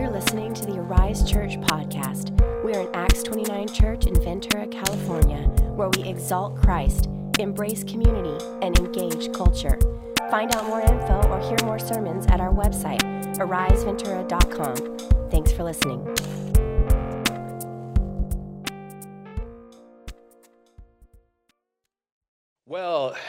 You're listening to the Arise Church podcast. We are an Acts 29 church in Ventura, California, where we exalt Christ, embrace community, and engage culture. Find out more info or hear more sermons at our website, ariseventura.com. Thanks for listening.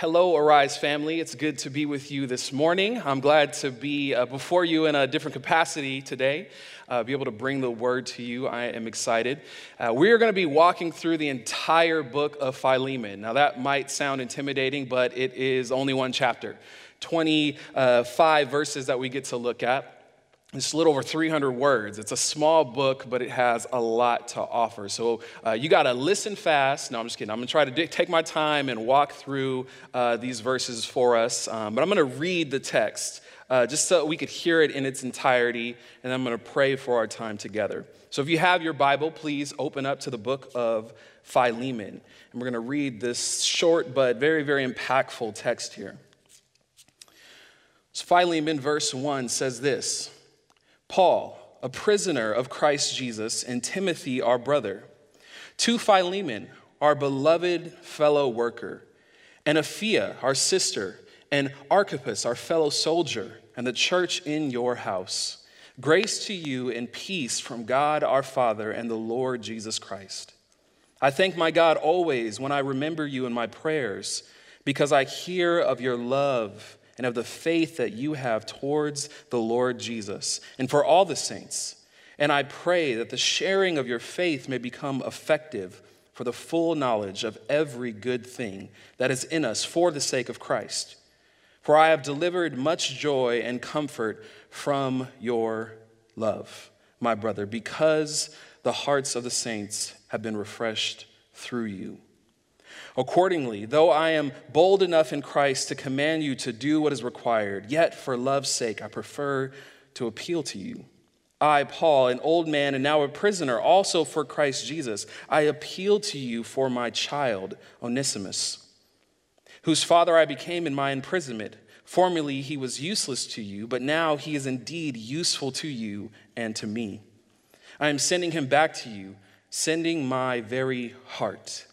Hello, Arise family. It's good to be with you this morning. I'm glad to be uh, before you in a different capacity today, uh, be able to bring the word to you. I am excited. Uh, we are going to be walking through the entire book of Philemon. Now, that might sound intimidating, but it is only one chapter 25 verses that we get to look at. It's a little over 300 words. It's a small book, but it has a lot to offer. So uh, you got to listen fast. No, I'm just kidding. I'm going to try to d- take my time and walk through uh, these verses for us. Um, but I'm going to read the text uh, just so we could hear it in its entirety, and I'm going to pray for our time together. So if you have your Bible, please open up to the book of Philemon. And we're going to read this short but very, very impactful text here. So Philemon, verse 1 says this. Paul, a prisoner of Christ Jesus, and Timothy, our brother, to Philemon, our beloved fellow worker, and Apphia, our sister, and Archippus, our fellow soldier, and the church in your house. Grace to you and peace from God our Father and the Lord Jesus Christ. I thank my God always when I remember you in my prayers, because I hear of your love and of the faith that you have towards the Lord Jesus and for all the saints. And I pray that the sharing of your faith may become effective for the full knowledge of every good thing that is in us for the sake of Christ. For I have delivered much joy and comfort from your love, my brother, because the hearts of the saints have been refreshed through you. Accordingly, though I am bold enough in Christ to command you to do what is required, yet for love's sake I prefer to appeal to you. I, Paul, an old man and now a prisoner, also for Christ Jesus, I appeal to you for my child, Onesimus, whose father I became in my imprisonment. Formerly he was useless to you, but now he is indeed useful to you and to me. I am sending him back to you, sending my very heart.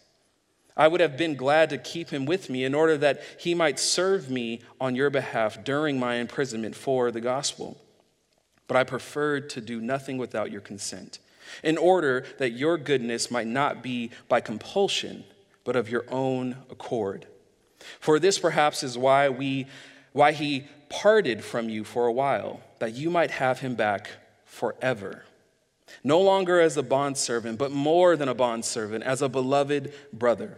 I would have been glad to keep him with me in order that he might serve me on your behalf during my imprisonment for the gospel. But I preferred to do nothing without your consent, in order that your goodness might not be by compulsion, but of your own accord. For this perhaps is why we why he parted from you for a while, that you might have him back forever. No longer as a bondservant, but more than a bondservant, as a beloved brother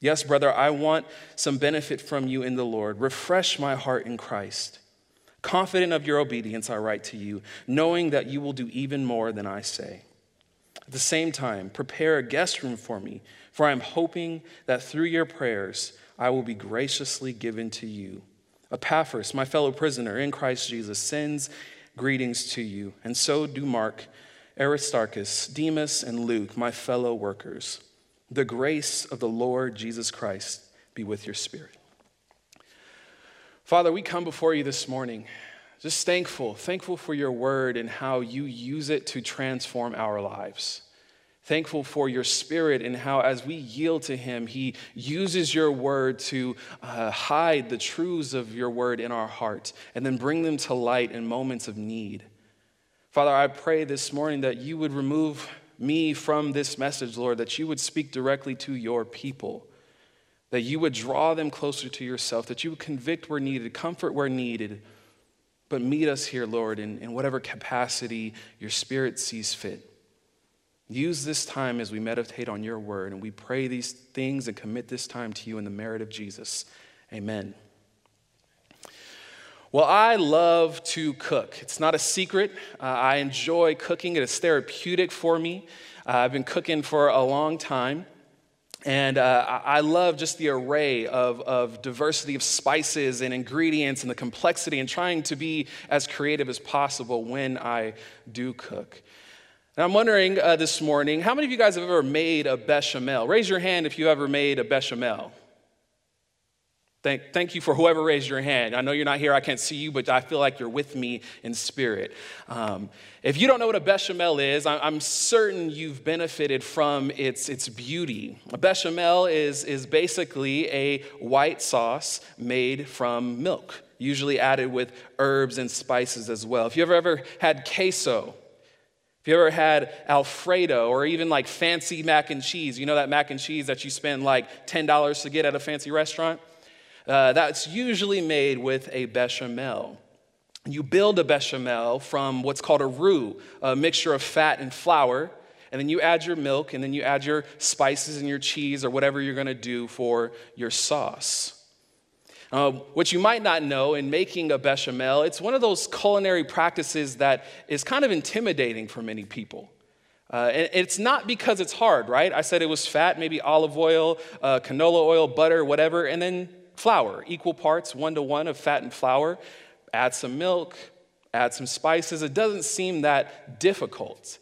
Yes, brother, I want some benefit from you in the Lord. Refresh my heart in Christ. Confident of your obedience, I write to you, knowing that you will do even more than I say. At the same time, prepare a guest room for me, for I am hoping that through your prayers I will be graciously given to you. Epaphras, my fellow prisoner in Christ Jesus, sends greetings to you, and so do Mark, Aristarchus, Demas, and Luke, my fellow workers. The grace of the Lord Jesus Christ be with your spirit. Father, we come before you this morning just thankful, thankful for your word and how you use it to transform our lives. Thankful for your spirit and how, as we yield to him, he uses your word to uh, hide the truths of your word in our heart and then bring them to light in moments of need. Father, I pray this morning that you would remove me from this message, Lord, that you would speak directly to your people, that you would draw them closer to yourself, that you would convict where needed, comfort where needed, but meet us here, Lord, in, in whatever capacity your spirit sees fit. Use this time as we meditate on your word, and we pray these things and commit this time to you in the merit of Jesus. Amen. Well, I love to cook. It's not a secret. Uh, I enjoy cooking, it is therapeutic for me. Uh, I've been cooking for a long time. And uh, I love just the array of, of diversity of spices and ingredients and the complexity and trying to be as creative as possible when I do cook. And I'm wondering uh, this morning, how many of you guys have ever made a bechamel? Raise your hand if you ever made a bechamel. Thank, thank you for whoever raised your hand. I know you're not here, I can't see you, but I feel like you're with me in spirit. Um, if you don't know what a bechamel is, I'm certain you've benefited from its, its beauty. A bechamel is, is basically a white sauce made from milk, usually added with herbs and spices as well. If you ever ever had queso, if you ever had Alfredo or even like fancy mac and cheese, you know that mac and cheese that you spend like $10 to get at a fancy restaurant? Uh, that's usually made with a bechamel. You build a bechamel from what's called a roux, a mixture of fat and flour, and then you add your milk, and then you add your spices and your cheese or whatever you're to do for your sauce. Uh, what you might not know in making a bechamel, it's one of those culinary practices that is kind of intimidating for many people. Uh, and it's not because it's hard, right? I said it was fat, maybe olive oil, uh, canola oil, butter, whatever, and then flour, equal parts, one to one of fat and flour. Add some milk, add some spices. It doesn't seem that difficult.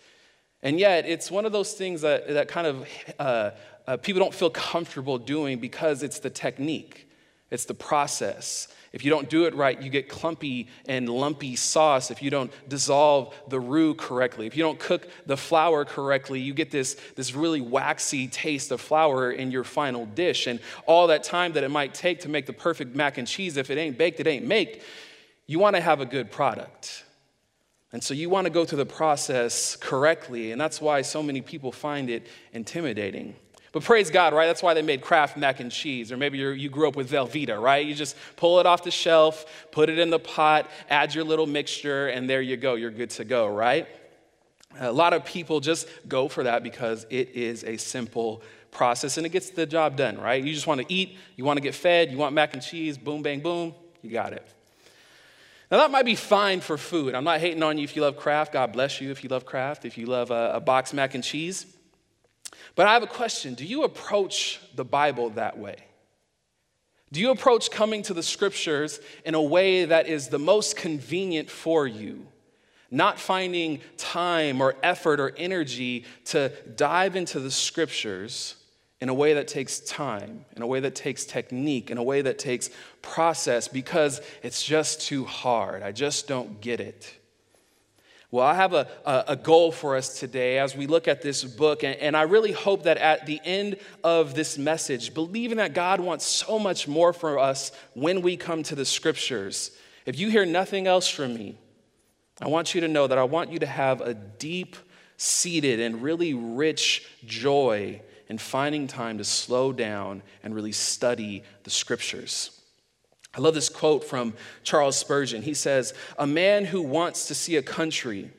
And yet, it's one of those things that, that kind of uh, uh, people don't feel comfortable doing because it's the technique, it's the process. If you don't do it right, you get clumpy and lumpy sauce. If you don't dissolve the roux correctly, if you don't cook the flour correctly, you get this, this really waxy taste of flour in your final dish. And all that time that it might take to make the perfect mac and cheese, if it ain't baked, it ain't made. You want to have a good product. And so you want to go through the process correctly. And that's why so many people find it intimidating. But praise God, right? That's why they made Kraft mac and cheese. Or maybe you grew up with Velveeta, right? You just pull it off the shelf, put it in the pot, add your little mixture, and there you go. You're good to go, right? A lot of people just go for that because it is a simple process and it gets the job done, right? You just want to eat, you want to get fed, you want mac and cheese, boom, bang, boom, you got it. Now, that might be fine for food. I'm not hating on you if you love Kraft. God bless you if you love Kraft, if you love a, a box mac and cheese. But I have a question Do you approach the Bible that way? Do you approach coming to the scriptures in a way that is the most convenient for you? Not finding time or effort or energy to dive into the scriptures in a way that takes time, in a way that takes technique, in a way that takes process because it's just too hard. I just don't get it. Well, I have a, a, goal for us today as we look at this book, and, and I really hope that at the end of this message, believing that God wants so much more for us when we come to the scriptures, if you hear nothing else from me, I want you to know that I want you to have a deep seated and really rich joy in finding time to slow down and really study the scriptures. I love this quote from Charles Spurgeon. He says, A man who wants to see a country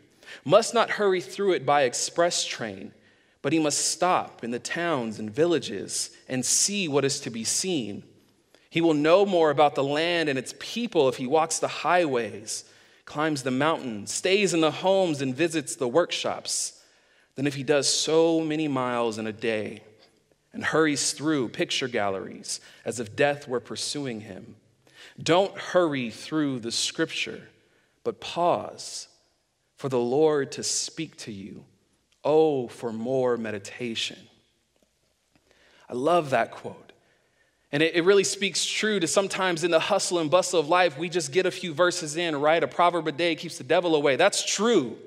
must not hurry through it by express train, but he must stop in the towns and villages and see what is to be seen. He will know more about the land and its people if he walks the highways, climbs the mountains, stays in the homes, and visits the workshops than if he does so many miles in a day and hurries through picture galleries as if death were pursuing him. Don't hurry through the scripture, but pause for the Lord to speak to you. Oh, for more meditation. I love that quote. And it, it, really speaks true to sometimes in the hustle and bustle of life, we just get a few verses in, right? A proverb a day keeps the devil away. That's true.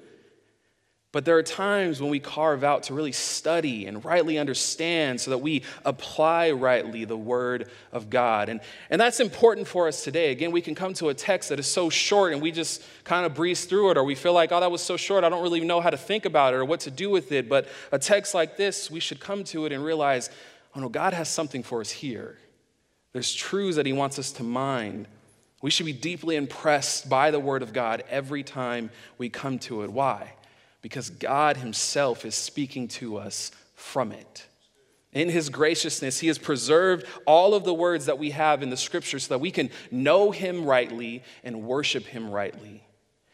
But there are times when we carve out to really study and rightly understand so that we apply rightly the Word of God. And, and that's important for us today. Again, we can come to a text that is so short and we just kind of breeze through it, or we feel like, oh, that was so short, I don't really know how to think about it or what to do with it. But a text like this, we should come to it and realize, oh no, God has something for us here. There's truths that He wants us to mind. We should be deeply impressed by the Word of God every time we come to it. Why? Because God Himself is speaking to us from it. In his graciousness, he has preserved all of the words that we have in the scripture so that we can know him rightly and worship him rightly.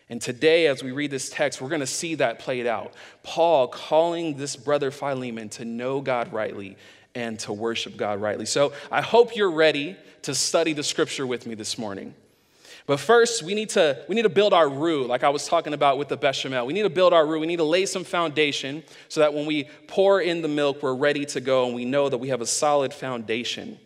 And today, as we read this text, we're going to see that played out. Paul calling this brother Philemon to know God rightly and to worship God rightly. So I hope you're ready to study the scripture with me this morning. But first, we need to, we need to build our roux, like I was talking about with the bechamel. We need to build our roux. We need to lay some foundation so that when we pour in the milk, we're ready to go and we know that we have a solid foundation.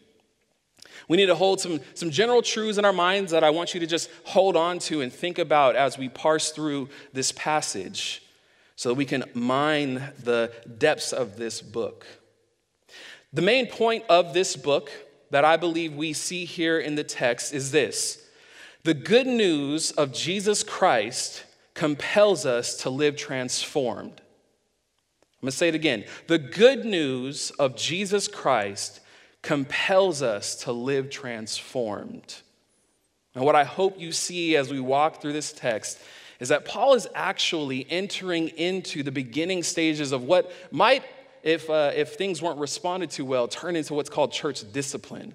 We need to hold some, some general truths in our minds that I want you to just hold on to and think about as we parse through this passage so that we can mine the depths of this book. The main point of this book that I believe we see here in the text is this the good news of Jesus Christ compels us to live transformed. I'm going to say it again. The good news of Jesus Christ compels us to live transformed. And what I hope you see as we walk through this text is that Paul is actually entering into the beginning stages of what might, if, uh, if things weren't responded to well, turn into what's called church discipline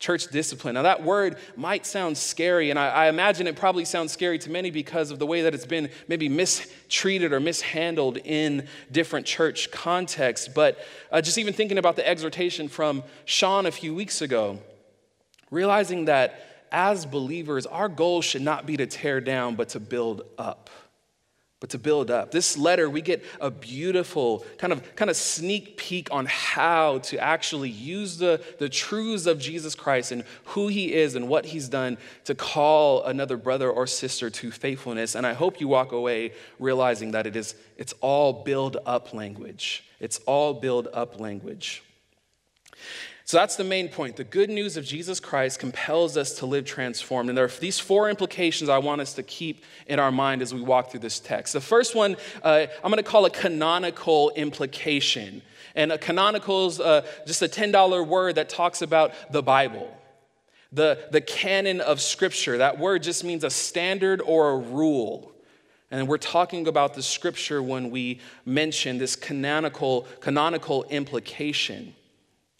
church discipline. Now, that word might sound scary, and I, I, imagine it probably sounds scary to many because of the way that it's been maybe mistreated or mishandled in different church contexts. But uh, just even thinking about the exhortation from Sean a few weeks ago, realizing that as believers, our goal should not be to tear down, but to build up but to build up. This letter, we get a beautiful kind of, kind of sneak peek on how to actually use the, the truths of Jesus Christ and who he is and what he's done to call another brother or sister to faithfulness. And I hope you walk away realizing that it is, it's all build up language. It's all build up language. So that's the main point. The good news of Jesus Christ compels us to live transformed. And there are these four implications I want us to keep in our mind as we walk through this text. The first one, uh, I'm going to call a canonical implication. And a canonical is uh, just a $10 word that talks about the Bible. The, the canon of Scripture. That word just means a standard or a rule. And we're talking about the Scripture when we mention this canonical, canonical implication.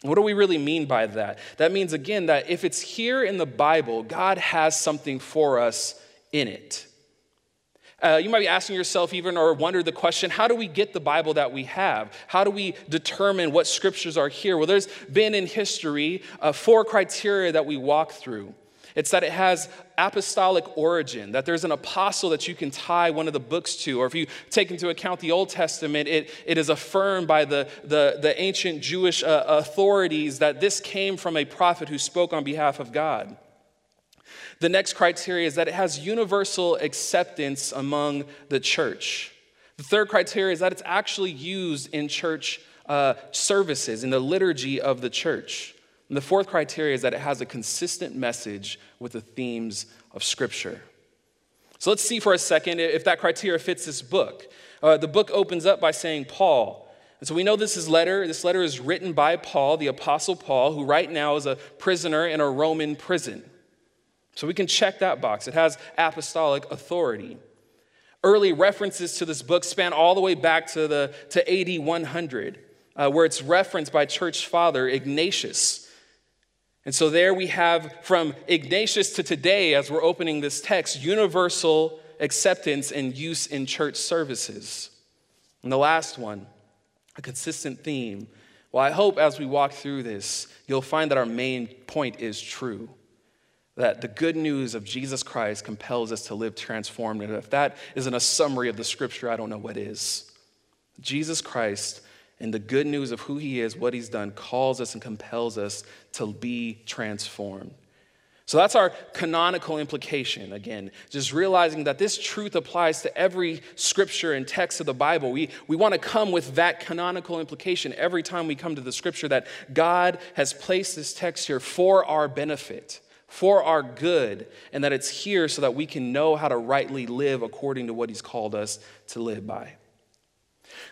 What do we really mean by that? That means, again, that if it's here in the Bible, God has something for us in it. Uh, you might be asking yourself, even, or wonder the question how do we get the Bible that we have? How do we determine what scriptures are here? Well, there's been in history uh, four criteria that we walk through. It's that it has apostolic origin, that there's an apostle that you can tie one of the books to. Or if you take into account the Old Testament, it, it is affirmed by the, the, the ancient Jewish uh, authorities that this came from a prophet who spoke on behalf of God. The next criteria is that it has universal acceptance among the church. The third criteria is that it's actually used in church uh, services, in the liturgy of the church. And the fourth criteria is that it has a consistent message with the themes of Scripture. So let's see for a second if that criteria fits this book. Uh, the book opens up by saying Paul. And so we know this is letter. This letter is written by Paul, the apostle Paul, who right now is a prisoner in a Roman prison. So we can check that box. It has apostolic authority. Early references to this book span all the way back to the to AD 100, uh, where it's referenced by church father Ignatius. And so there we have from Ignatius to today, as we're opening this text, universal acceptance and use in church services. And the last one, a consistent theme. Well, I hope as we walk through this, you'll find that our main point is true. That the good news of Jesus Christ compels us to live transformed. And if that isn't a summary of the scripture, I don't know what is. Jesus Christ and the good news of who he is, what he's done, calls us and compels us to be transformed. So that's our canonical implication. Again, just realizing that this truth applies to every scripture and text of the Bible. We, we want to come with that canonical implication every time we come to the scripture that God has placed this text here for our benefit, for our good, and that it's here so that we can know how to rightly live according to what he's called us to live by.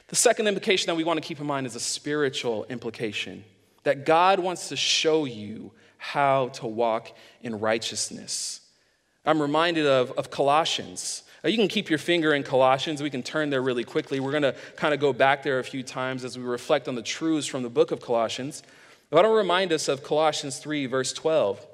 The second implication that we want to keep in mind is a spiritual implication that God wants to show you how to walk in righteousness. I'm reminded of, of Colossians. You can keep your finger in Colossians. We can turn there really quickly. We're going to kind of go back there a few times as we reflect on the truths from the book of Colossians. But I want to remind us of Colossians 3, verse 12.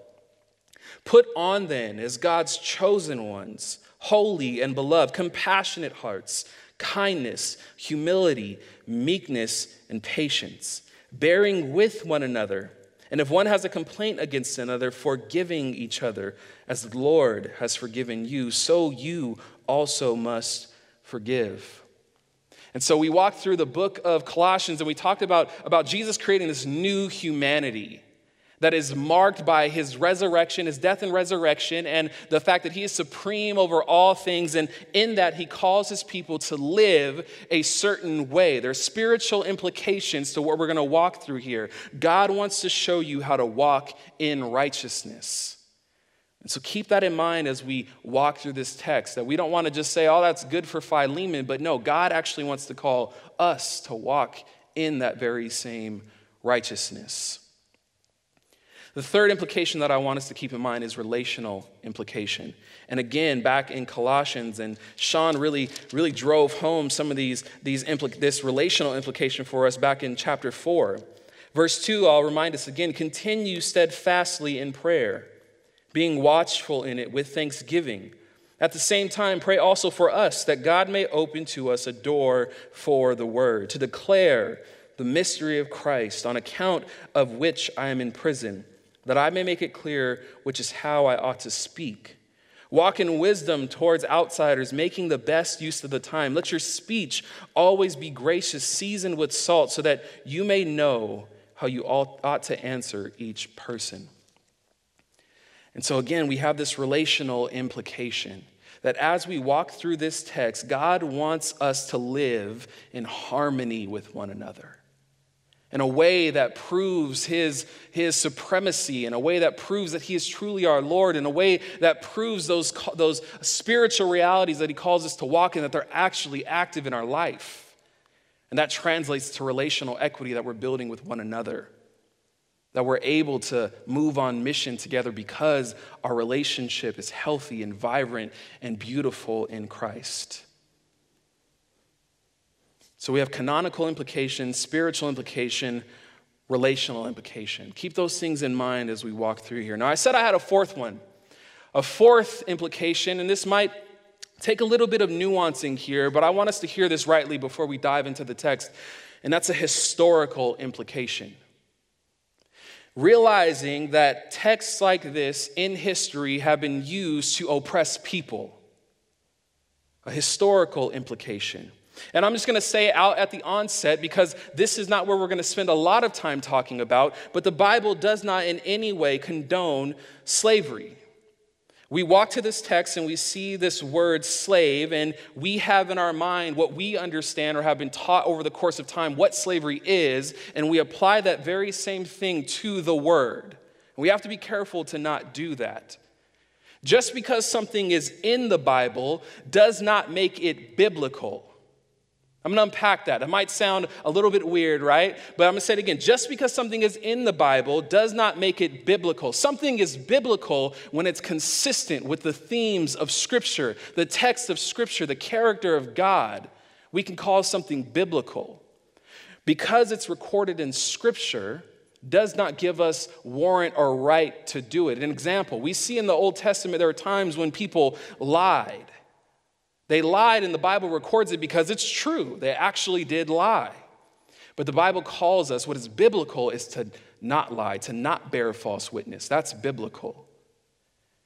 Put on then, as God's chosen ones, holy and beloved, compassionate hearts, kindness, humility, meekness, and patience, bearing with one another. And if one has a complaint against another, forgiving each other, as the Lord has forgiven you, so you also must forgive. And so we walked through the book of Colossians and we talked about, about Jesus creating this new humanity that is marked by his resurrection, his death and resurrection, and the fact that he is supreme over all things. And in that, he calls his people to live a certain way. There's spiritual implications to what we're going to walk through here. God wants to show you how to walk in righteousness. And so keep that in mind as we walk through this text that we don't want to just say, oh, that's good for Philemon, but no, God actually wants to call us to walk in that very same righteousness. The third implication that I want us to keep in mind is relational implication. And again, back in Colossians, and Sean really, really drove home some of these, these impl- this relational implication for us back in chapter 4. Verse 2, I'll remind us again continue steadfastly in prayer being watchful in it with thanksgiving. At the same time, pray also for us that God may open to us a door for the word, to declare the mystery of Christ, on account of which I am in prison, that I may make it clear which is how I ought to speak. Walk in wisdom towards outsiders, making the best use of the time. Let your speech always be gracious, seasoned with salt, so that you may know how you ought to answer each person. And so, again, we have this relational implication that as we walk through this text, God wants us to live in harmony with one another in a way that proves his, his supremacy, in a way that proves that he is truly our Lord, in a way that proves those, those spiritual realities that he calls us to walk in, that they're actually active in our life. And that translates to relational equity that we're building with one another that we're able to move on mission together because our relationship is healthy and vibrant and beautiful in Christ. So we have canonical implication, spiritual implication, relational implication. Keep those things in mind as we walk through here. Now, I said I had a fourth one, a fourth implication, and this might take a little bit of nuancing here, but I want us to hear this rightly before we dive into the text, and that's a historical implication realizing that texts like this in history have been used to oppress people. A historical implication. And I'm just going to say out at the onset because this is not where we're going to spend a lot of time talking about, but the Bible does not in any way condone slavery. We walk to this text and we see this word slave, and we have in our mind what we understand or have been taught over the course of time what slavery is, and we apply that very same thing to the word. We have to be careful to not do that. Just because something is in the Bible does not make it biblical. I'm gonna unpack that. It might sound a little bit weird, right? But I'm gonna say it again. Just because something is in the Bible does not make it biblical. Something is biblical when it's consistent with the themes of Scripture, the text of Scripture, the character of God. We can call something biblical. Because it's recorded in Scripture, does not give us warrant or right to do it. An example, we see in the Old Testament there are times when people lied. They lied, and the Bible records it because it's true. They actually did lie. But the Bible calls us what is biblical is to not lie, to not bear false witness. That's biblical.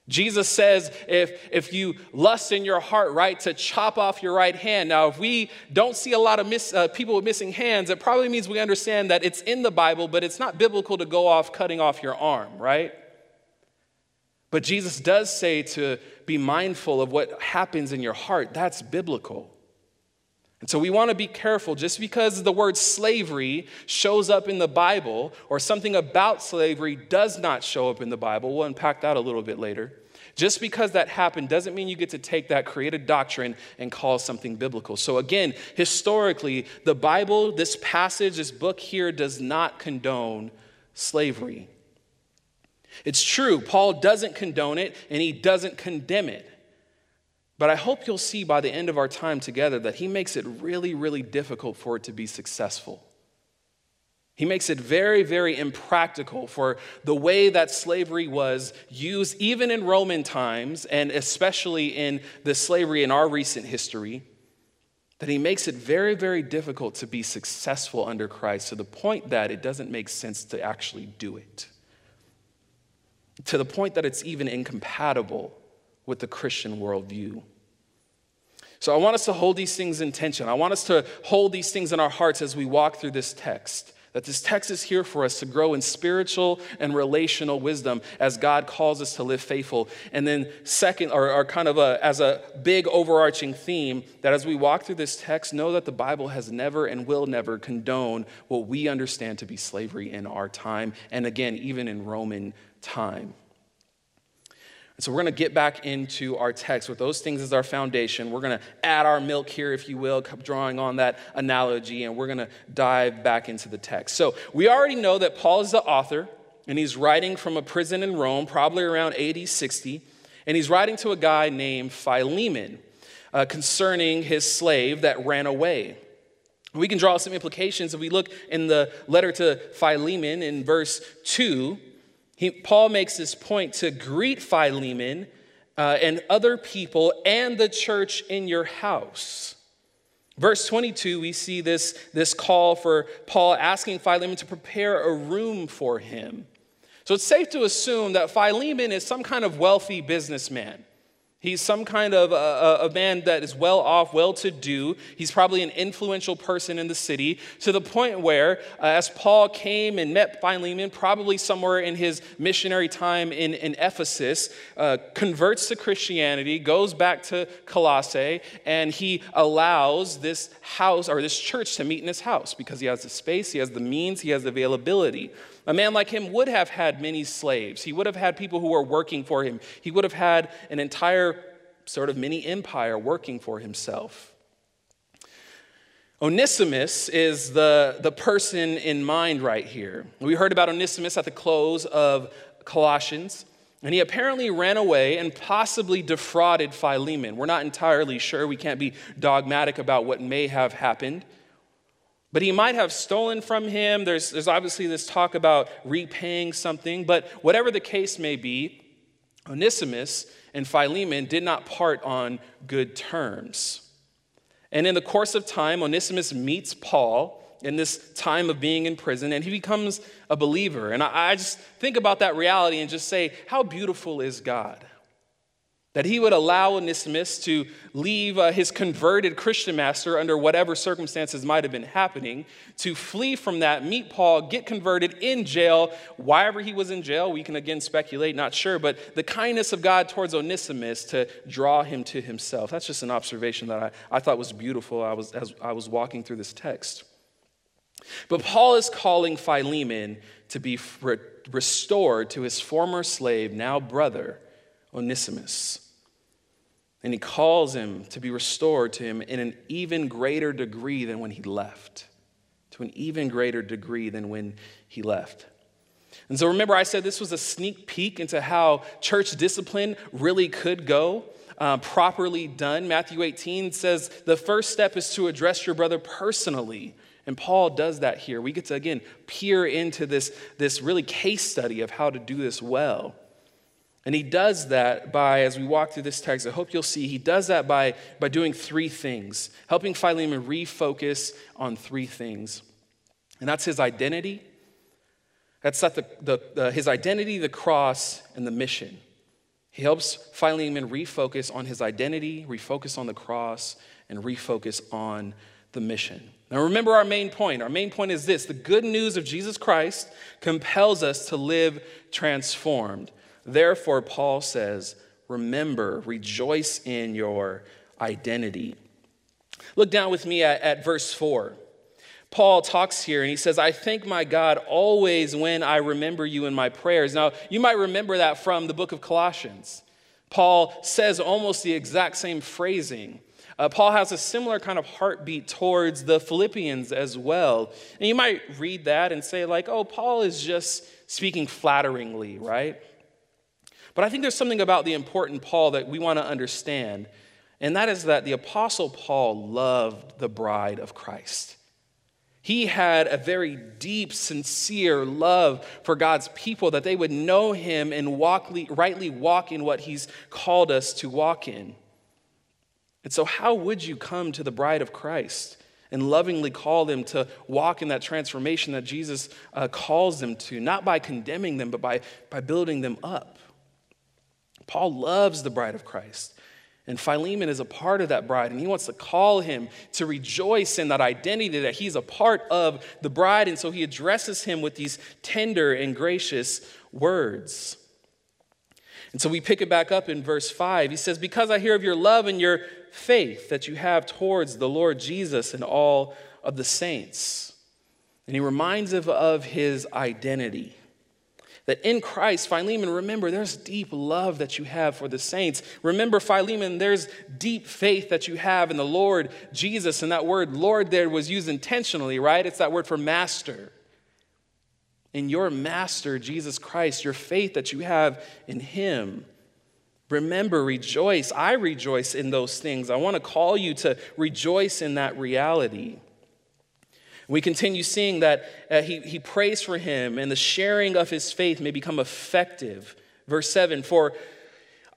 Jesus says if, if you lust in your heart, right, to chop off your right hand. Now, if we don't see a lot of miss, uh, people with missing hands, it probably means we understand that it's in the Bible, but it's not biblical to go off cutting off your arm, right? But Jesus does say to be mindful of what happens in your heart. That's biblical. And so we want to be careful. Just because the word slavery shows up in the Bible or something about slavery does not show up in the Bible, we'll unpack that a little bit later. Just because that happened doesn't mean you get to take that created doctrine and call something biblical. So, again, historically, the Bible, this passage, this book here, does not condone slavery. It's true, Paul doesn't condone it and he doesn't condemn it. But I hope you'll see by the end of our time together that he makes it really, really difficult for it to be successful. He makes it very, very impractical for the way that slavery was used, even in Roman times, and especially in the slavery in our recent history, that he makes it very, very difficult to be successful under Christ to the point that it doesn't make sense to actually do it. To the point that it's even incompatible with the Christian worldview. So I want us to hold these things in tension. I want us to hold these things in our hearts as we walk through this text. That this text is here for us to grow in spiritual and relational wisdom as God calls us to live faithful. And then, second, or, or kind of a, as a big overarching theme, that as we walk through this text, know that the Bible has never and will never condone what we understand to be slavery in our time, and again, even in Roman time. And so we're going to get back into our text with those things as our foundation. We're going to add our milk here, if you will, drawing on that analogy, and we're going to dive back into the text. So we already know that Paul is the author, and he's writing from a prison in Rome, probably around AD 60, and he's writing to a guy named Philemon uh, concerning his slave that ran away. We can draw some implications if we look in the letter to Philemon in verse 2 he, Paul makes this point to greet Philemon uh, and other people and the church in your house. Verse 22, we see this, this call for Paul asking Philemon to prepare a room for him. So it's safe to assume that Philemon is some kind of wealthy businessman. He's some kind of a, a, man that is well off, well to do. He's probably an influential person in the city to the point where, uh, as Paul came and met Philemon, probably somewhere in his missionary time in, in Ephesus, uh, converts to Christianity, goes back to Colossae, and he allows this house or this church to meet in his house because he has the space, he has the means, he has the availability. A man like him would have had many slaves. He would have had people who were working for him. He would have had an entire sort of mini empire working for himself. Onesimus is the, the person in mind right here. We heard about Onesimus at the close of Colossians, and he apparently ran away and possibly defrauded Philemon. We're not entirely sure. We can't be dogmatic about what may have happened. But he might have stolen from him. There's, there's obviously this talk about repaying something. But whatever the case may be, Onesimus and Philemon did not part on good terms. And in the course of time, Onesimus meets Paul in this time of being in prison and he becomes a believer. And I, I just think about that reality and just say, how beautiful is God? That he would allow Onesimus to leave uh, his converted Christian master under whatever circumstances might have been happening, to flee from that, meet Paul, get converted in jail. Why he was in jail, we can again speculate, not sure, but the kindness of God towards Onesimus to draw him to himself. That's just an observation that I, I thought was beautiful I was, as I was walking through this text. But Paul is calling Philemon to be re- restored to his former slave, now brother Onesimus. And he calls him to be restored to him in an even greater degree than when he left. To an even greater degree than when he left. And so remember, I said this was a sneak peek into how church discipline really could go. Uh, properly done. Matthew 18 says the first step is to address your brother personally. And Paul does that here. We get to, again, peer into this, this really case study of how to do this well. And he does that by, as we walk through this text, I hope you'll see, he does that by, by doing three things, helping Philemon refocus on three things. And that's his identity, that's the, the, the, his identity, the cross, and the mission. He helps Philemon refocus on his identity, refocus on the cross, and refocus on the mission. Now, remember our main point. Our main point is this the good news of Jesus Christ compels us to live transformed. Therefore, Paul says, remember, rejoice in your identity. Look down with me at, at verse 4. Paul talks here and he says, I thank my God always when I remember you in my prayers. Now, you might remember that from the book of Colossians. Paul says almost the exact same phrasing. Uh, Paul has a similar kind of heartbeat towards the Philippians as well. And you might read that and say, like, oh, Paul is just speaking flatteringly, right? But I think there's something about the important Paul that we want to understand. And that is that the Apostle Paul loved the bride of Christ. He had a very deep, sincere love for God's people that they would know him and walk, rightly walk in what he's called us to walk in. And so, how would you come to the bride of Christ and lovingly call them to walk in that transformation that Jesus uh, calls them to? Not by condemning them, but by, by building them up. Paul loves the bride of Christ. And Philemon is a part of that bride, and he wants to call him to rejoice in that identity that he's a part of the bride. And so he addresses him with these tender and gracious words. And so we pick it back up in verse 5. He says, Because I hear of your love and your faith that you have towards the Lord Jesus and all of the saints. And he reminds of, of his identity. That in Christ, Philemon, remember, there's deep love that you have for the saints. Remember, Philemon, there's deep faith that you have in the Lord Jesus. And that word Lord there was used intentionally, right? It's that word for master. In your master, Jesus Christ, your faith that you have in him. Remember, rejoice. I rejoice in those things. I want to call you to rejoice in that reality. We continue seeing that uh, he, he prays for him, and the sharing of his faith may become effective. Verse 7 For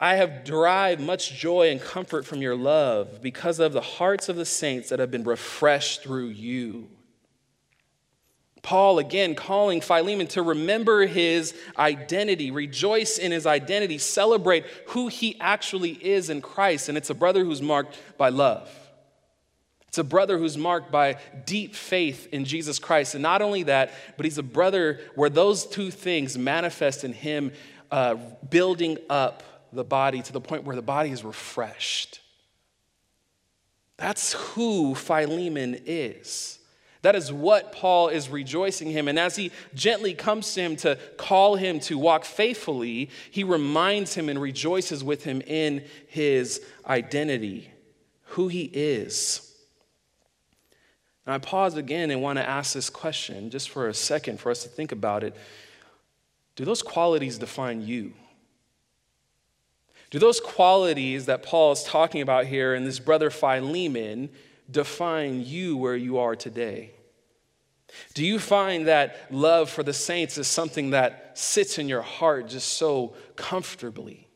I have derived much joy and comfort from your love because of the hearts of the saints that have been refreshed through you. Paul again calling Philemon to remember his identity, rejoice in his identity, celebrate who he actually is in Christ. And it's a brother who's marked by love. It's a brother who's marked by deep faith in Jesus Christ. And not only that, but he's a brother where those two things manifest in him uh, building up the body to the point where the body is refreshed. That's who Philemon is. That is what Paul is rejoicing him. And as he gently comes to him to call him to walk faithfully, he reminds him and rejoices with him in his identity, who he is. And I pause again and want to ask this question just for a second for us to think about it. Do those qualities define you? Do those qualities that Paul is talking about here in this brother Philemon define you where you are today? Do you find that love for the saints is something that sits in your heart just so comfortably?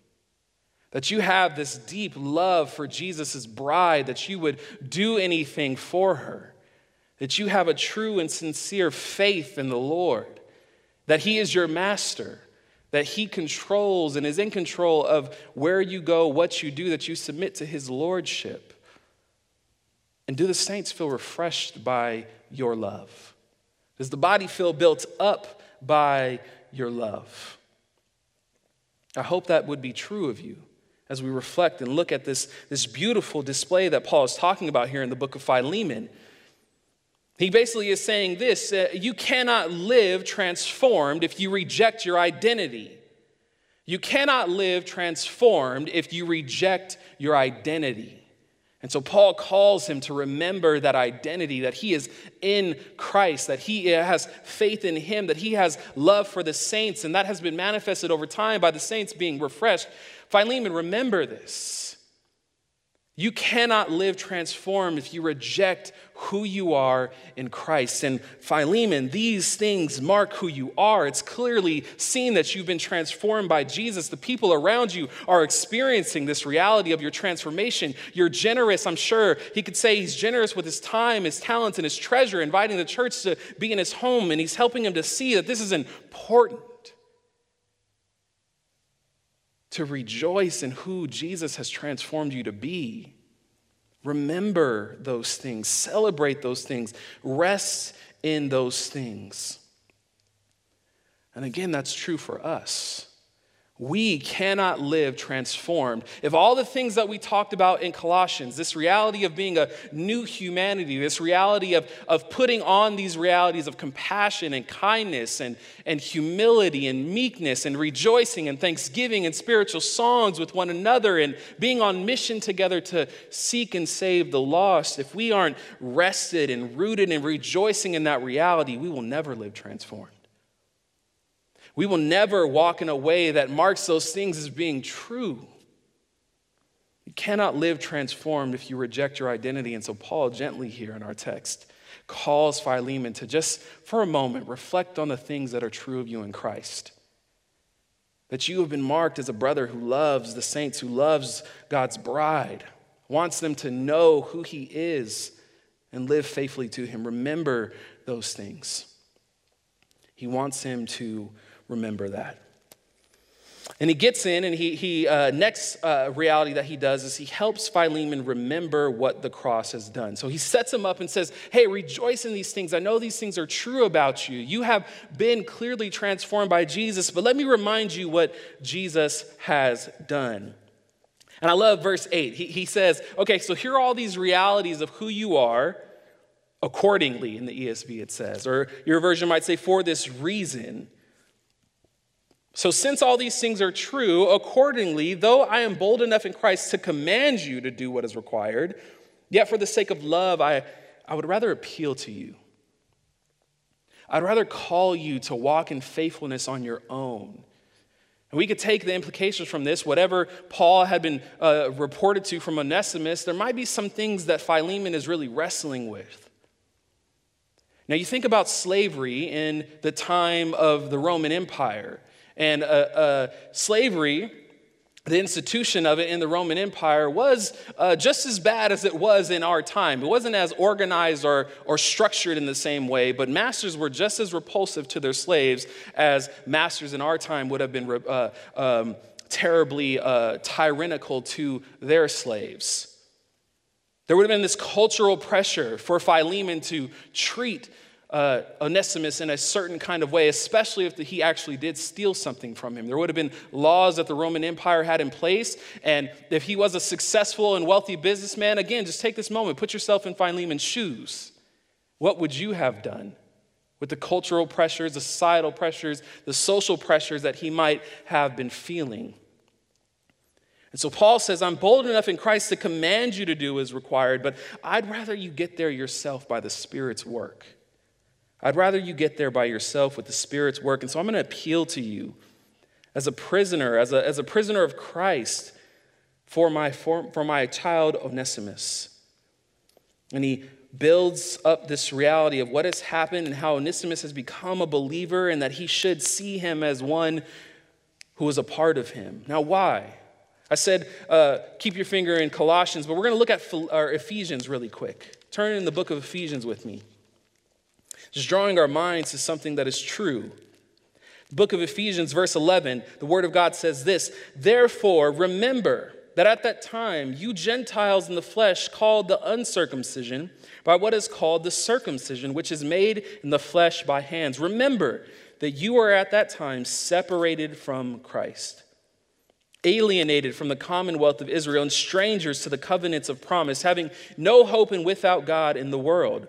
That you have this deep love for Jesus' bride, that you would do anything for her? That you have a true and sincere faith in the Lord, that He is your master, that He controls and is in control of where you go, what you do, that you submit to His lordship. And do the saints feel refreshed by your love? Does the body feel built up by your love? I hope that would be true of you as we reflect and look at this, this beautiful display that Paul is talking about here in the book of Philemon. He basically is saying this uh, you cannot live transformed if you reject your identity. You cannot live transformed if you reject your identity. And so Paul calls him to remember that identity, that he is in Christ, that he has faith in him, that he has love for the saints, and that has been manifested over time by the saints being refreshed. Philemon, remember this. You cannot live transformed if you reject who you are in Christ. And Philemon, these things mark who you are. It's clearly seen that you've been transformed by Jesus. The people around you are experiencing this reality of your transformation. You're generous, I'm sure. He could say he's generous with his time, his talents, and his treasure, inviting the church to be in his home, and he's helping him to see that this is important to rejoice in who Jesus has transformed you to be. Remember those things, celebrate those things, rest in those things. And again, that's true for us. We cannot live transformed. If all the things that we talked about in Colossians, this reality of being a new humanity, this reality of, of putting on these realities of compassion and kindness and, and humility and meekness and rejoicing and thanksgiving and spiritual songs with one another and being on mission together to seek and save the lost, if we aren't rested and rooted and rejoicing in that reality, we will never live transformed. We will never walk in a way that marks those things as being true. You cannot live transformed if you reject your identity. And so, Paul, gently here in our text, calls Philemon to just for a moment reflect on the things that are true of you in Christ. That you have been marked as a brother who loves the saints, who loves God's bride, wants them to know who he is and live faithfully to him. Remember those things. He wants him to remember that. And he gets in, and he, he uh, next uh, reality that he does is he helps Philemon remember what the cross has done. So he sets him up and says, Hey, rejoice in these things. I know these things are true about you. You have been clearly transformed by Jesus, but let me remind you what Jesus has done. And I love verse 8. He, he says, Okay, so here are all these realities of who you are accordingly in the ESV, it says. Or your version might say, For this reason. So, since all these things are true, accordingly, though I am bold enough in Christ to command you to do what is required, yet for the sake of love, I, I would rather appeal to you. I'd rather call you to walk in faithfulness on your own. And we could take the implications from this, whatever Paul had been uh, reported to from Onesimus, there might be some things that Philemon is really wrestling with. Now, you think about slavery in the time of the Roman Empire. And uh, uh, slavery, the institution of it in the Roman Empire, was uh, just as bad as it was in our time. It wasn't as organized or, or structured in the same way, but masters were just as repulsive to their slaves as masters in our time would have been uh, um, terribly uh, tyrannical to their slaves. There would have been this cultural pressure for Philemon to treat uh, Onesimus in a certain kind of way, especially if he actually did steal something from him. There would have been laws that the Roman Empire had in place, and if he was a successful and wealthy businessman, again, just take this moment, put yourself in Philemon's shoes. What would you have done with the cultural pressures, the societal pressures, the social pressures that he might have been feeling? And so Paul says, I'm bold enough in Christ to command you to do as required, but I'd rather you get there yourself by the Spirit's work. I'd rather you get there by yourself with the Spirit's work. And so I'm going to appeal to you as a prisoner, as a, as a prisoner of Christ for my, for, for my child Onesimus. And he builds up this reality of what has happened and how Onesimus has become a believer and that he should see him as one who is a part of him. Now, why? I said, uh, keep your finger in Colossians, but we're going to look at Ephesians really quick. Turn in the book of Ephesians with me. Just drawing our minds to something that is true. Book of Ephesians, verse 11, the word of God says this Therefore, remember that at that time you Gentiles in the flesh called the uncircumcision by what is called the circumcision, which is made in the flesh by hands. Remember that you were at that time separated from Christ, alienated from the commonwealth of Israel, and strangers to the covenants of promise, having no hope and without God in the world.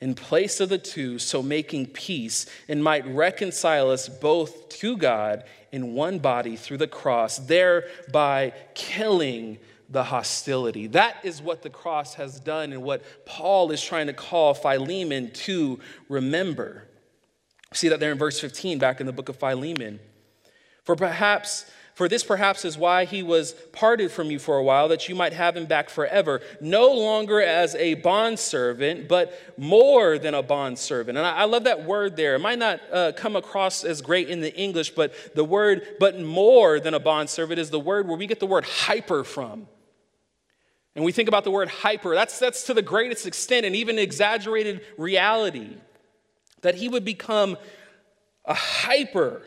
in place of the two, so making peace, and might reconcile us both to God in one body through the cross, thereby killing the hostility. That is what the cross has done, and what Paul is trying to call Philemon to remember. See that there in verse 15, back in the book of Philemon. For perhaps for this perhaps is why he was parted from you for a while, that you might have him back forever, no longer as a bondservant, but more than a bondservant. And I, love that word there. It might not uh, come across as great in the English, but the word, but more than a bondservant, is the word where we get the word hyper from. And we think about the word hyper, that's, that's to the greatest extent and even exaggerated reality that he would become a hyper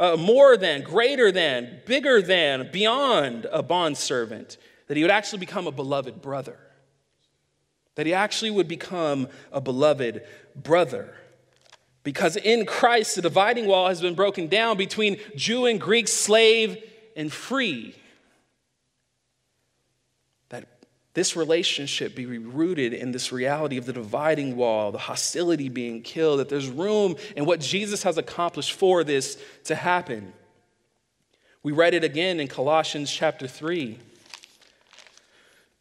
uh, more than, greater than, bigger than, beyond a bondservant, that he would actually become a beloved brother. That he actually would become a beloved brother. Because in Christ, the dividing wall has been broken down between Jew and Greek, slave and free. That this relationship be rooted in this reality of the dividing wall, the hostility being killed, that there's room in what Jesus has accomplished for this to happen. We read it again in Colossians chapter 3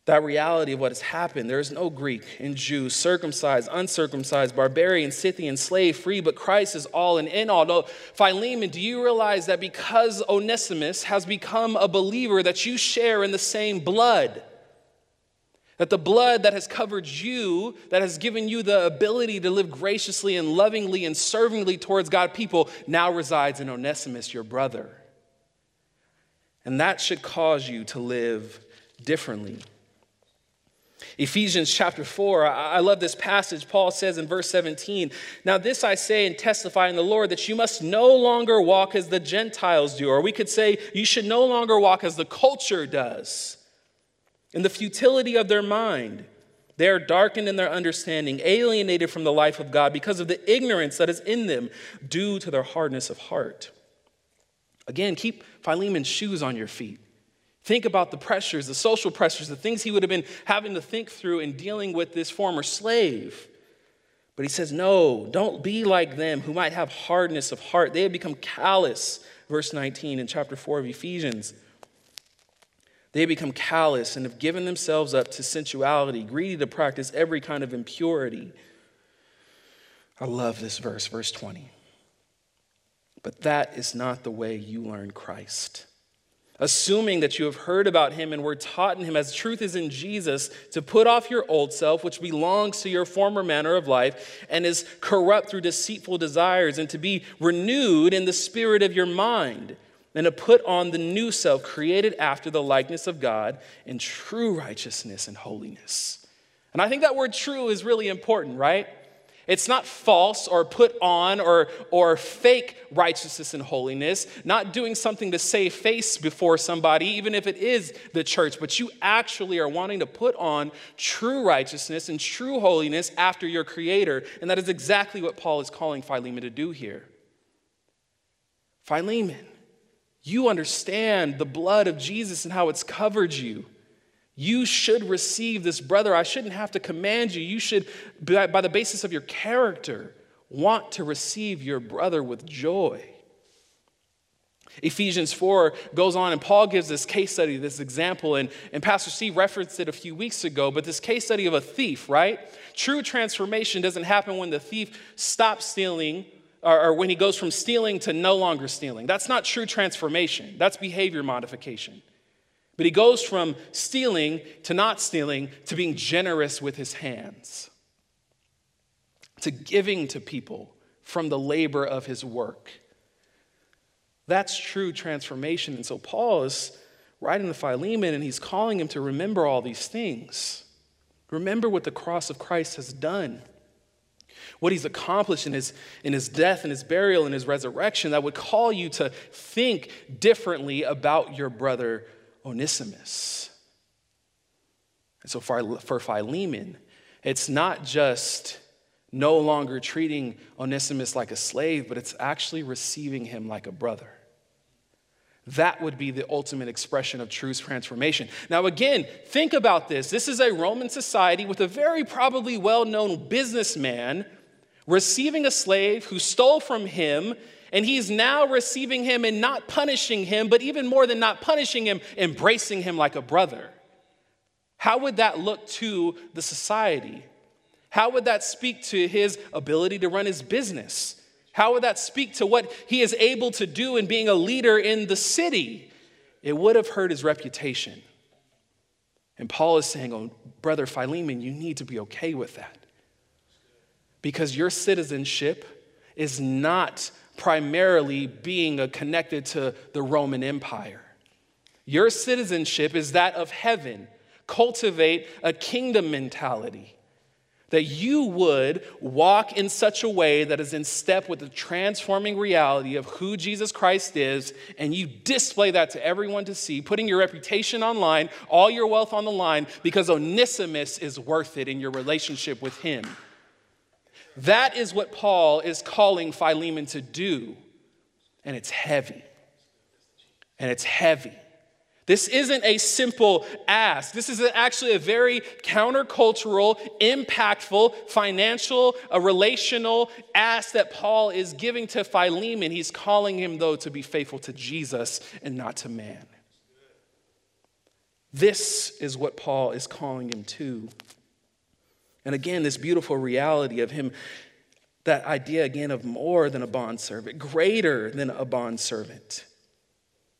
that reality of what has happened. There is no Greek and Jew, circumcised, uncircumcised, barbarian, Scythian, slave, free, but Christ is all and in all. No, Philemon, do you realize that because Onesimus has become a believer, that you share in the same blood? That the blood that has covered you, that has given you the ability to live graciously and lovingly and servingly towards God people, now resides in Onesimus, your brother. And that should cause you to live differently. Ephesians chapter 4, I love this passage. Paul says in verse 17, Now this I say and testify in the Lord that you must no longer walk as the Gentiles do, or we could say you should no longer walk as the culture does, in the futility of their mind. They are darkened in their understanding, alienated from the life of God because of the ignorance that is in them due to their hardness of heart. Again, keep Philemon's shoes on your feet. Think about the pressures, the social pressures, the things he would have been having to think through in dealing with this former slave. But he says, No, don't be like them who might have hardness of heart. They have become callous, verse 19 in chapter 4 of Ephesians. They become callous and have given themselves up to sensuality, greedy to practice every kind of impurity. I love this verse, verse 20. But that is not the way you learn Christ assuming that you have heard about him and were taught in him as truth is in Jesus, to put off your old self, which belongs to your former manner of life and is corrupt through deceitful desires, and to be renewed in the spirit of your mind, and to put on the new self, created after the likeness of God in true righteousness and holiness. And I think that word true is really important, right? It's not false or put on or, or fake righteousness and holiness, not doing something to save face before somebody, even if it is the church, but you actually are wanting to put on true righteousness and true holiness after your Creator. And that is exactly what Paul is calling Philemon to do here. Philemon, you understand the blood of Jesus and how it's covered you. You should receive this brother. I shouldn't have to command you. You should, by the basis of your character, want to receive your brother with joy. Ephesians 4 goes on, and Paul gives this case study, this example, and, and Pastor C referenced it a few weeks ago, but this case study of a thief, right? True transformation doesn't happen when the thief stops stealing or, or when he goes from stealing to no longer stealing. That's not true transformation, that's behavior modification. But he goes from stealing to not stealing to being generous with his hands, to giving to people from the labor of his work. That's true transformation. And so Paul is writing to Philemon and he's calling him to remember all these things. Remember what the cross of Christ has done, what he's accomplished in his, in his death and his burial and his resurrection that would call you to think differently about your brother Onesimus. And so for, for Philemon, it's not just no longer treating Onesimus like a slave, but it's actually receiving him like a brother. That would be the ultimate expression of true transformation. Now, again, think about this. This is a Roman society with a very probably well known businessman receiving a slave who stole from him and he's now receiving him and not punishing him, but even more than not punishing him, embracing him like a brother. How would that look to the society? How would that speak to his ability to run his business? How would that speak to what he is able to do in being a leader in the city? It would have hurt his reputation. And Paul is saying, Oh, brother Philemon, you need to be okay with that. Because your citizenship is not primarily being connected to the Roman Empire. Your citizenship is that of heaven. Cultivate a kingdom mentality. That you would walk in such a way that is in step with the transforming reality of who Jesus Christ is, and you display that to everyone to see, putting your reputation online, all your wealth on the line, because Onesimus is worth it in your relationship with him. That is what Paul is calling Philemon to do. And it's heavy. And it's heavy. This isn't a simple ask. This is actually a very countercultural, impactful, financial, a relational ask that Paul is giving to Philemon. He's calling him, though, to be faithful to Jesus and not to man. This is what Paul is calling him to. And again, this beautiful reality of him, that idea again of more than a bondservant, greater than a bondservant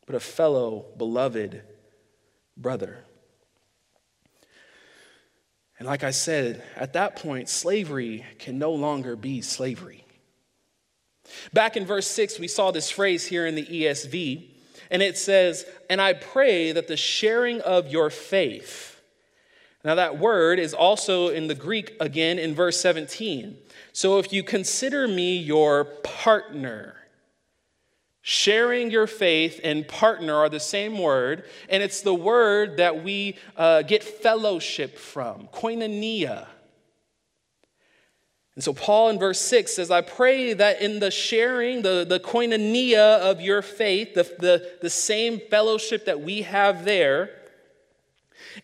but a fellow beloved brother. And like I said, at that point, slavery can no longer be slavery. Back in verse 6, we saw this phrase here in the ESV, and it says, And I pray that the sharing of your faith. Now, that word is also in the Greek again in verse 17. So if you consider me your partner, Sharing your faith and partner are the same word, and it's the word that we uh, get fellowship from, koinonia. And so, Paul in verse 6 says, I pray that in the sharing, the, the koinonia of your faith, the, the, the same fellowship that we have there,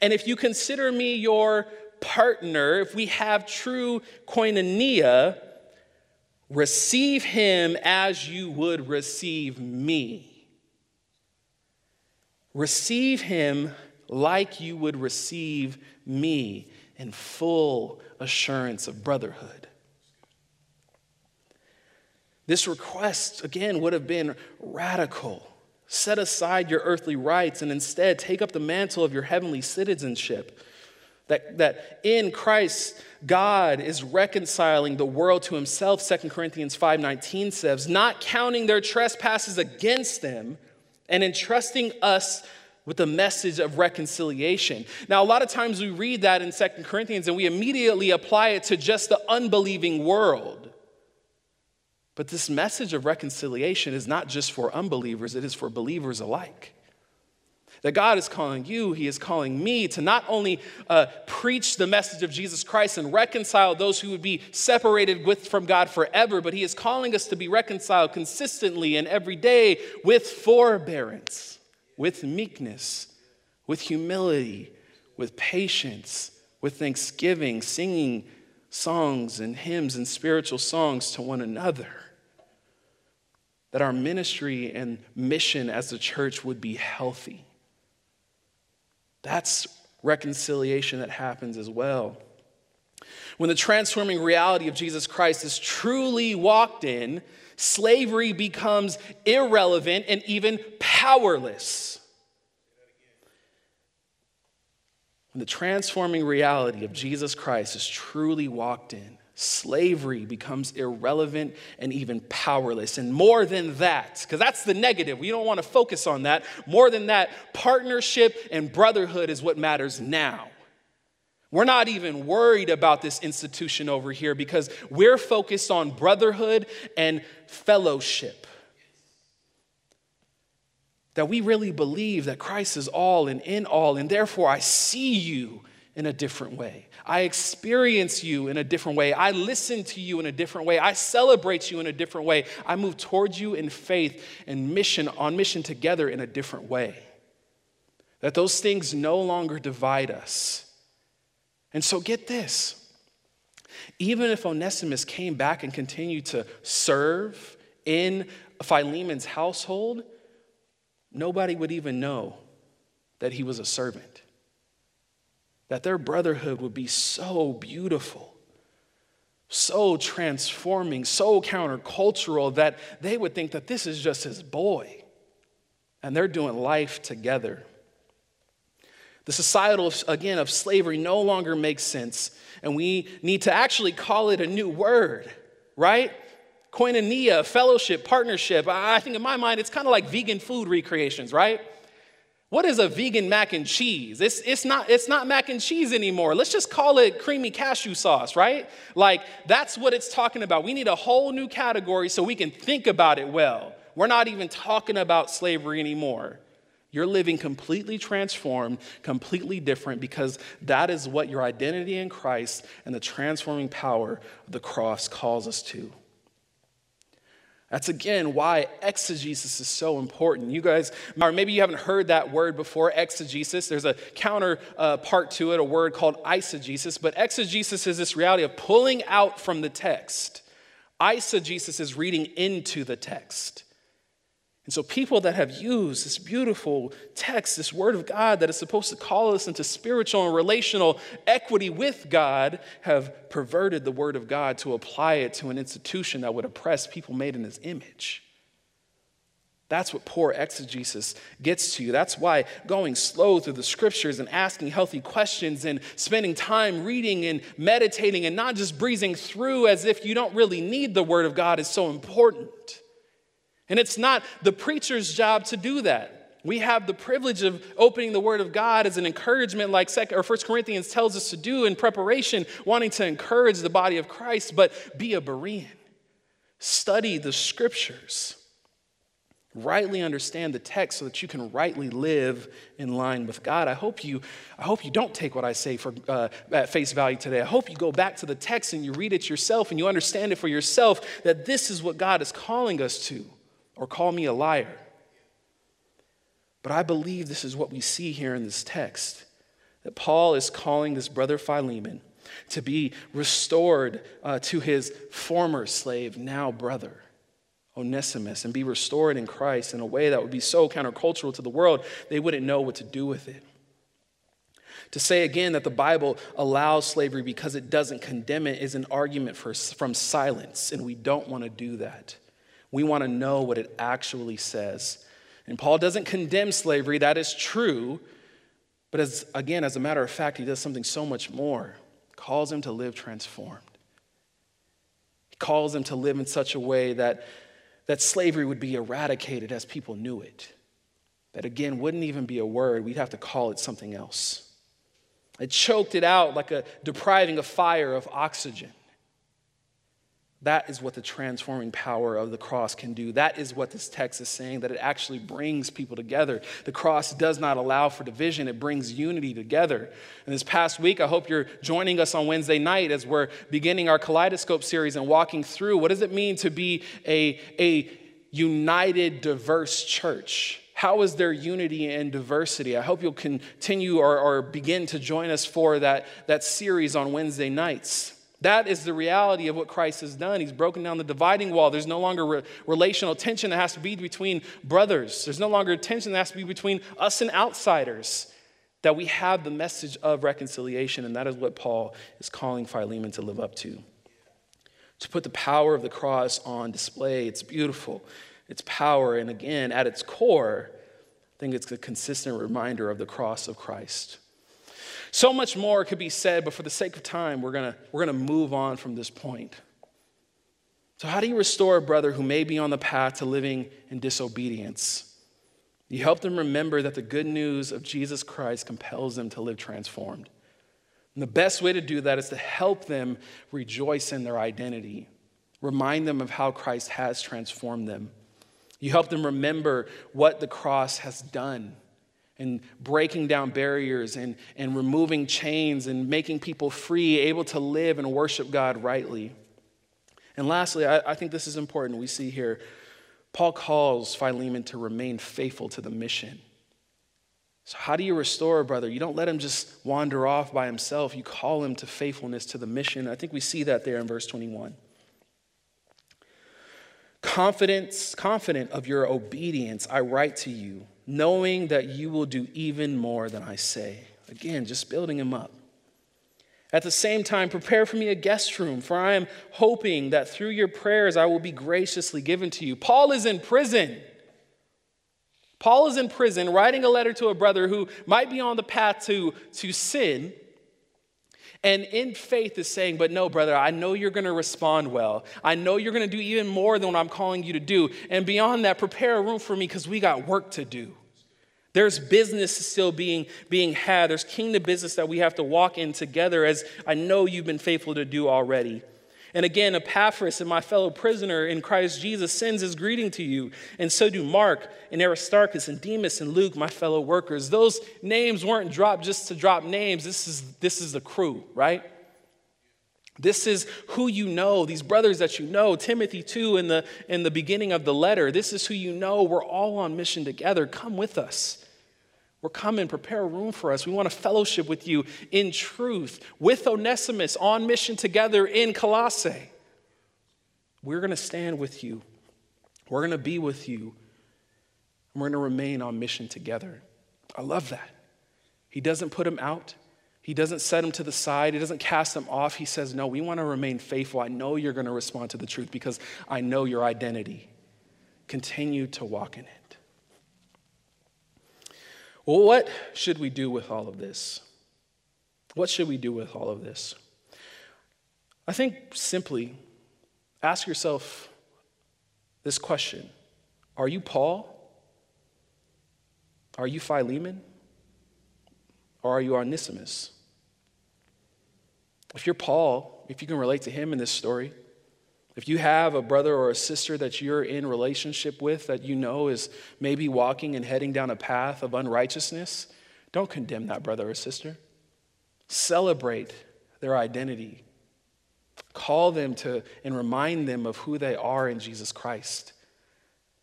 and if you consider me your partner, if we have true koinonia, Receive him as you would receive me. Receive him like you would receive me in full assurance of brotherhood. This request, again, would have been radical. Set aside your earthly rights and instead take up the mantle of your heavenly citizenship. That, that in Christ, God is reconciling the world to himself, 2 Corinthians 5:19 says, not counting their trespasses against them and entrusting us with the message of reconciliation. Now, a lot of times we read that in 2 Corinthians and we immediately apply it to just the unbelieving world. But this message of reconciliation is not just for unbelievers, it is for believers alike. That God is calling you, He is calling me to not only uh, preach the message of Jesus Christ and reconcile those who would be separated with, from God forever, but He is calling us to be reconciled consistently and every day with forbearance, with meekness, with humility, with patience, with thanksgiving, singing songs and hymns and spiritual songs to one another. That our ministry and mission as a church would be healthy that's reconciliation that happens as well. When the transforming reality of Jesus Christ is truly walked in, slavery becomes irrelevant and even powerless. When the transforming reality of Jesus Christ is truly walked in, slavery becomes irrelevant and even powerless. And more than that, because that's the negative, we don't want to focus on that. More than that, partnership and brotherhood is what matters now. We're not even worried about this institution over here because we're focused on brotherhood and fellowship. That we really believe that Christ is all and in all, and therefore I see you in a different way. I experience you in a different way. I listen to you in a different way. I celebrate you in a different way. I move towards you in faith and mission, on mission together in a different way. That those things no longer divide us. And so get this even if Onesimus came back and continued to serve in Philemon's household, nobody would even know that he was a servant that their brotherhood would be so beautiful, so transforming, so countercultural that they would think that this is just his boy and they're doing life together. The societal, again, of slavery no longer makes sense, and we need to actually call it a new word, right? Koinonia, fellowship, partnership. I think in my mind, it's kind of like vegan food recreations, right? What is a vegan mac and cheese? It's, it's, not, it's not mac and cheese anymore. Let's just call it creamy cashew sauce, right? Like, that's what it's talking about. We need a whole new category so we can think about it well. We're not even talking about slavery anymore. You're living completely transformed, completely different, because that is what your identity in Christ and the transforming power of the cross calls us to. That's again why exegesis is so important. You guys, or maybe you haven't heard that word before, exegesis. There's a counter uh, part to it, a word called eisegesis. But exegesis is this reality of pulling out from the text. Eisegesis is reading into the text. And so, people that have used this beautiful text, this word of God that is supposed to call us into spiritual and relational equity with God, have perverted the word of God to apply it to an institution that would oppress people made in his image. That's what poor exegesis gets to you. That's why going slow through the scriptures and asking healthy questions and spending time reading and meditating and not just breezing through as if you don't really need the word of God is so important. And it's not the preacher's job to do that. We have the privilege of opening the Word of God as an encouragement, like Second or First Corinthians tells us to do in preparation, wanting to encourage the body of Christ, but be a Berean. Study the scriptures. Rightly understand the text so that you can rightly live in line with God. I hope you, I hope you don't take what I say for, uh, at face value today. I hope you go back to the text and you read it yourself and you understand it for yourself that this is what God is calling us to or call me a liar. But I believe this is what we see here in this text that Paul is calling this brother Philemon to be restored uh, to his former slave, now brother. Onesimus and be restored in Christ in a way that would be so countercultural to the world, they wouldn't know what to do with it. To say again that the Bible allows slavery because it doesn't condemn it is an argument for, from silence, and we don't want to do that. We want to know what it actually says. And Paul doesn't condemn slavery, that is true. But as, again, as a matter of fact, he does something so much more. Calls him to live transformed. He calls him to live in such a way that, that slavery would be eradicated as people knew it. That again wouldn't even be a word, we'd have to call it something else. It choked it out like a depriving a fire of oxygen. That is what the transforming power of the cross can do. That is what this text is saying, that it actually brings people together. The cross does not allow for division, it brings unity together. And this past week, I hope you're joining us on Wednesday night as we're beginning our Kaleidoscope series and walking through what does it mean to be a, a united, diverse church. How is there unity and diversity? I hope you'll continue or, or begin to join us for that, that series on Wednesday nights. That is the reality of what Christ has done. He's broken down the dividing wall. There's no longer re- relational tension that has to be between brothers, there's no longer tension that has to be between us and outsiders. That we have the message of reconciliation, and that is what Paul is calling Philemon to live up to. To put the power of the cross on display. It's beautiful. Its power, and again, at its core, I think it's a consistent reminder of the cross of Christ. So much more could be said, but for the sake of time, we're going we're going to move on from this point. So, how do you restore a brother who may be on the path to living in disobedience? You help them remember that the good news of Jesus Christ compels them to live transformed. And the best way to do that is to help them rejoice in their identity, remind them of how Christ has transformed them. You help them remember what the cross has done and breaking down barriers and, and removing chains and making people free, able to live and worship God rightly. And lastly, I, I think this is important. We see here, Paul calls Philemon to remain faithful to the mission. So, how do you restore a brother? You don't let him just wander off by himself. You call him to faithfulness to the mission. I think we see that there in verse 21. Confidence, confident of your obedience, I write to you knowing that you will do even more than I say. Again, just building him up. At the same time, prepare for me a guest room, for I am hoping that through your prayers I will be graciously given to you. Paul is in prison. Paul is in prison writing a letter to a brother who might be on the path to, to sin and in faith is saying, But no, brother, I know you're going to respond well. I know you're going to do even more than what I'm calling you to do. And beyond that, prepare a room for me because we got work to do. There's business still being, being had. There's kingdom business that we have to walk in together, as I know you've been faithful to do already. And again, Epaphras and my fellow prisoner in Christ Jesus sends his greeting to you. And so do Mark and Aristarchus and Demas and Luke, my fellow workers. Those names weren't dropped just to drop names. This is, this is the crew, right? This is who you know, these brothers that you know, Timothy too in the in the beginning of the letter. This is who you know. We're all on mission together. Come with us. We're coming, prepare a room for us. We want to fellowship with you in truth, with Onesimus on mission together in Colossae. We're going to stand with you. We're going to be with you. And we're going to remain on mission together. I love that. He doesn't put him out. He doesn't set him to the side. He doesn't cast him off. He says, No, we want to remain faithful. I know you're going to respond to the truth because I know your identity. Continue to walk in it. Well, what should we do with all of this? What should we do with all of this? I think simply ask yourself this question Are you Paul? Are you Philemon? Or are you Onesimus? If you're Paul, if you can relate to him in this story, if you have a brother or a sister that you're in relationship with that you know is maybe walking and heading down a path of unrighteousness, don't condemn that brother or sister. Celebrate their identity. Call them to and remind them of who they are in Jesus Christ.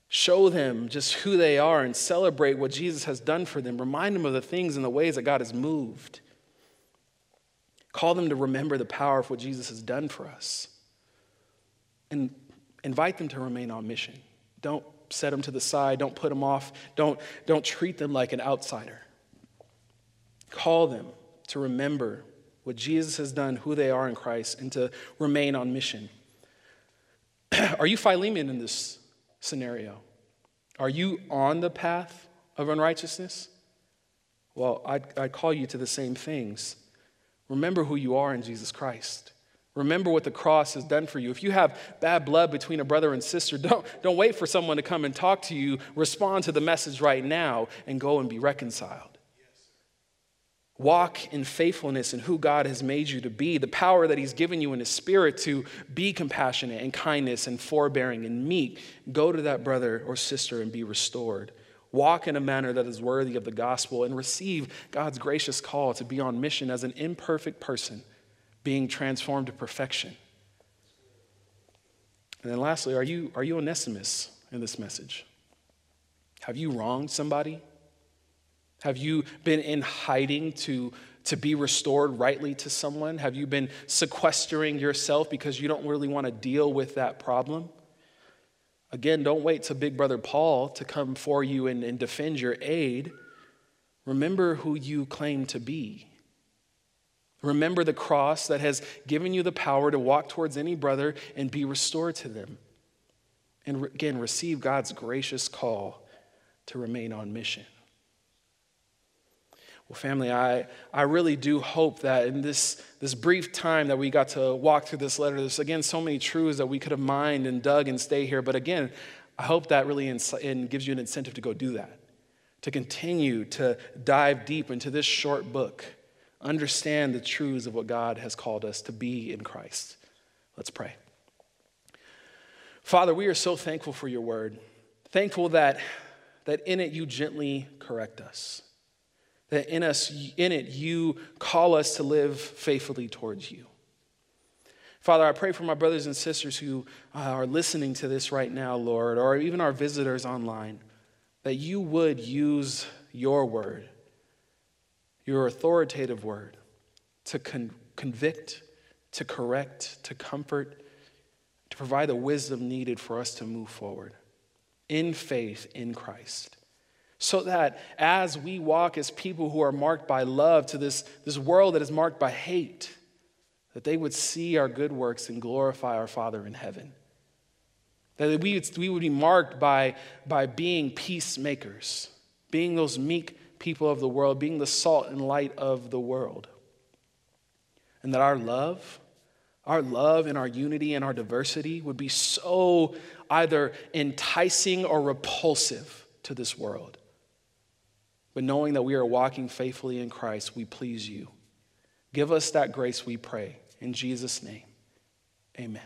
Show them just who they are and celebrate what Jesus has done for them. Remind them of the things and the ways that God has moved. Call them to remember the power of what Jesus has done for us and invite them to remain on mission. Don't set them to the side, don't put them off, don't, don't treat them like an outsider. Call them to remember what Jesus has done, who they are in Christ, and to remain on mission. are you Philemon in this scenario? Are you on the path of unrighteousness? Well, I'd, I'd call you to the same things. Remember who you are in Jesus Christ. Remember what the cross has done for you. If you have bad blood between a brother and sister, don't, don't wait for someone to come and talk to you. Respond to the message right now and go and be reconciled. Walk in faithfulness in who God has made you to be, the power that He's given you in His Spirit to be compassionate and kindness and forbearing and meek. Go to that brother or sister and be restored. Walk in a manner that is worthy of the gospel and receive God's gracious call to be on mission as an imperfect person being transformed to perfection. And then lastly, are you, are you Onesimus in this message? Have you wronged somebody? Have you been in hiding to, to be restored rightly to someone? Have you been sequestering yourself because you don't really want to deal with that problem? Again, don't wait till Big Brother Paul to come for you and, and defend your aid. Remember who you claim to be. Remember the cross that has given you the power to walk towards any brother and be restored to them. And again, receive God's gracious call to remain on mission. Well, family, I, I really do hope that in this, this brief time that we got to walk through this letter, there's again so many truths that we could have mined and dug and stay here. But again, I hope that really ins- gives you an incentive to go do that, to continue to dive deep into this short book understand the truths of what God has called us to be in Christ. Let's pray. Father, we are so thankful for your word. Thankful that, that in it you gently correct us. That in us, in it, you call us to live faithfully towards you. Father, I pray for my brothers and sisters who uh, are listening to this right now, Lord, or even our visitors online, that you would use your word your authoritative word to con- convict, to correct, to comfort, to provide the wisdom needed for us to move forward in faith in Christ. So that as we walk as people who are marked by love to this, this world that is marked by hate, that they would see our good works and glorify our Father in heaven. That we would, we would be marked by, by being peacemakers, being those meek people of the world, being the salt and light of the world. And that our love, our love and our unity and our diversity would be so either enticing or repulsive to this world. But knowing that we are walking faithfully in Christ, we please you. Give us that grace, we pray. In Jesus' name, amen.